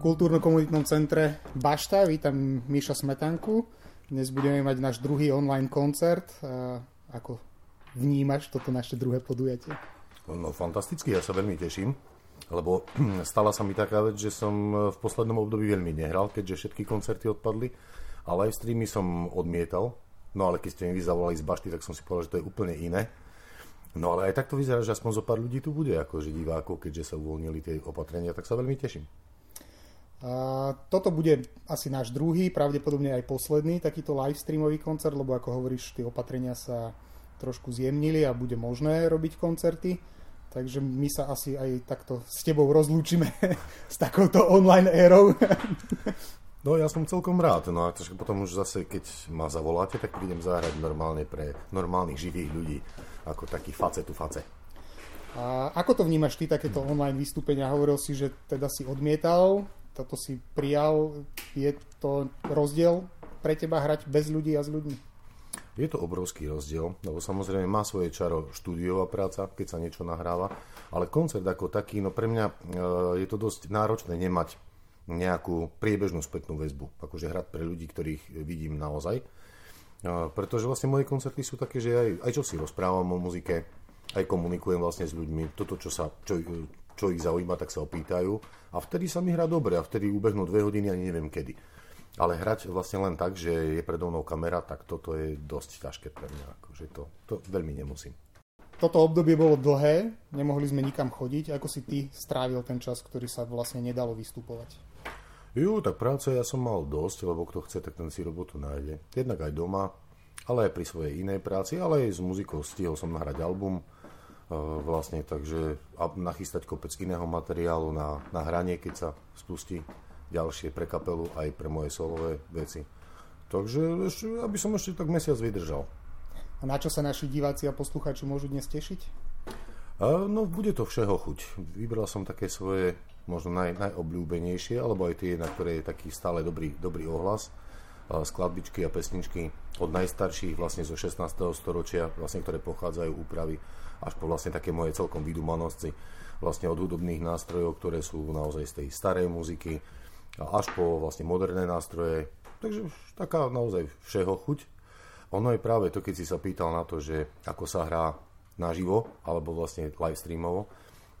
kultúrno-komunitnom centre Bašta. Vítam Miša Smetanku. Dnes budeme mať náš druhý online koncert. Ako vnímaš toto naše druhé podujatie? No fantasticky, ja sa veľmi teším, lebo stala sa mi taká vec, že som v poslednom období veľmi nehral, keďže všetky koncerty odpadli a live streamy som odmietal, no ale keď ste mi vy z Bašty, tak som si povedal, že to je úplne iné. No ale aj tak to vyzerá, že aspoň zo pár ľudí tu bude, akože divákov, keďže sa uvoľnili tie opatrenia, tak sa veľmi teším. A toto bude asi náš druhý, pravdepodobne aj posledný takýto live streamový koncert, lebo ako hovoríš, tie opatrenia sa trošku zjemnili a bude možné robiť koncerty. Takže my sa asi aj takto s tebou rozlúčime s takouto online érou. No ja som celkom rád, no a potom už zase, keď ma zavoláte, tak prídem zahrať normálne pre normálnych živých ľudí, ako taký face tu face. A ako to vnímaš ty, takéto online vystúpenia? Hovoril si, že teda si odmietal toto si prijal, je to rozdiel pre teba hrať bez ľudí a s ľuďmi? Je to obrovský rozdiel, lebo samozrejme má svoje čaro štúdiová práca, keď sa niečo nahráva, ale koncert ako taký, no pre mňa e, je to dosť náročné nemať nejakú priebežnú spätnú väzbu, akože hrať pre ľudí, ktorých vidím naozaj. E, pretože vlastne moje koncerty sú také, že aj, aj čo si rozprávam o muzike, aj komunikujem vlastne s ľuďmi, toto, čo, sa, čo, čo ich zaujíma, tak sa opýtajú. A vtedy sa mi hrá dobre a vtedy ubehnú dve hodiny ani neviem kedy. Ale hrať vlastne len tak, že je predo mnou kamera, tak toto je dosť ťažké pre mňa. Akože to, to veľmi nemusím. Toto obdobie bolo dlhé, nemohli sme nikam chodiť. Ako si ty strávil ten čas, ktorý sa vlastne nedalo vystupovať? Jú, tak práce ja som mal dosť, lebo kto chce, tak ten si robotu nájde. Jednak aj doma, ale aj pri svojej inej práci, ale aj s muzikou stihol som nahrať album, vlastne, takže a nachystať kopec iného materiálu na, na hranie, keď sa spustí ďalšie pre kapelu aj pre moje solové veci. Takže ešte, aby som ešte tak mesiac vydržal. A na čo sa naši diváci a posluchači môžu dnes tešiť? A, no, bude to všeho chuť. Vybral som také svoje možno naj, najobľúbenejšie, alebo aj tie, na ktoré je taký stále dobrý, dobrý ohlas skladbičky a pesničky od najstarších vlastne zo 16. storočia, vlastne, ktoré pochádzajú úpravy až po vlastne také moje celkom vydumanosti, vlastne od hudobných nástrojov, ktoré sú naozaj z tej starej muziky, až po vlastne moderné nástroje. Takže taká naozaj všeho chuť. Ono je práve to, keď si sa pýtal na to, že ako sa hrá naživo, alebo vlastne live streamovo,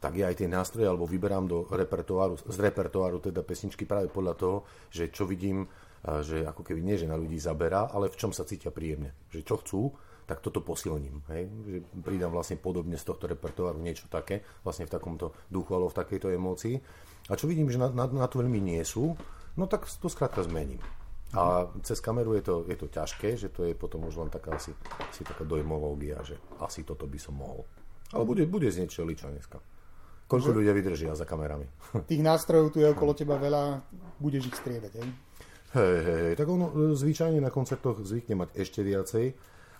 tak ja aj tie nástroje, alebo vyberám do repertoáru, z repertoáru teda pesničky práve podľa toho, že čo vidím, že ako keby nie, že na ľudí zaberá, ale v čom sa cítia príjemne. Že čo chcú, tak toto posilním. Hej? Že pridám vlastne podobne z tohto repertoáru niečo také, vlastne v takomto duchu alebo v takejto emócii. A čo vidím, že na, na, na to veľmi nie sú, no tak to skrátka zmením. A cez kameru je to, je to ťažké, že to je potom už len taká asi, asi taká dojmológia, že asi toto by som mohol. Ale bude, bude znieť čeliča dneska. Koľko ľudia vydržia za kamerami? Tých nástrojov tu je okolo teba veľa, budeš ich striedať, hej? Hej, hej, tak ono e, zvyčajne na koncertoch zvykne mať ešte viacej,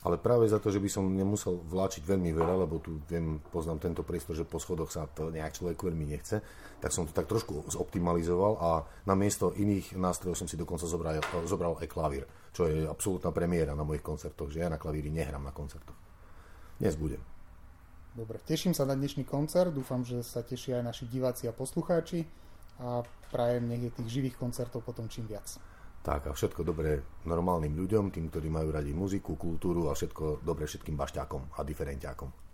ale práve za to, že by som nemusel vláčiť veľmi veľa, lebo tu viem, poznám tento priestor, že po schodoch sa to nejak človeku veľmi nechce, tak som to tak trošku zoptimalizoval a na miesto iných nástrojov som si dokonca zobral, zobral aj klavír, čo je absolútna premiéra na mojich koncertoch, že ja na klavíri nehrám na koncertoch. Dnes budem. Dobre, teším sa na dnešný koncert, dúfam, že sa tešia aj naši diváci a poslucháči a prajem nech je tých živých koncertov potom čím viac. Tak a všetko dobré normálnym ľuďom, tým, ktorí majú radi muziku, kultúru a všetko dobré všetkým bašťákom a diferenťákom.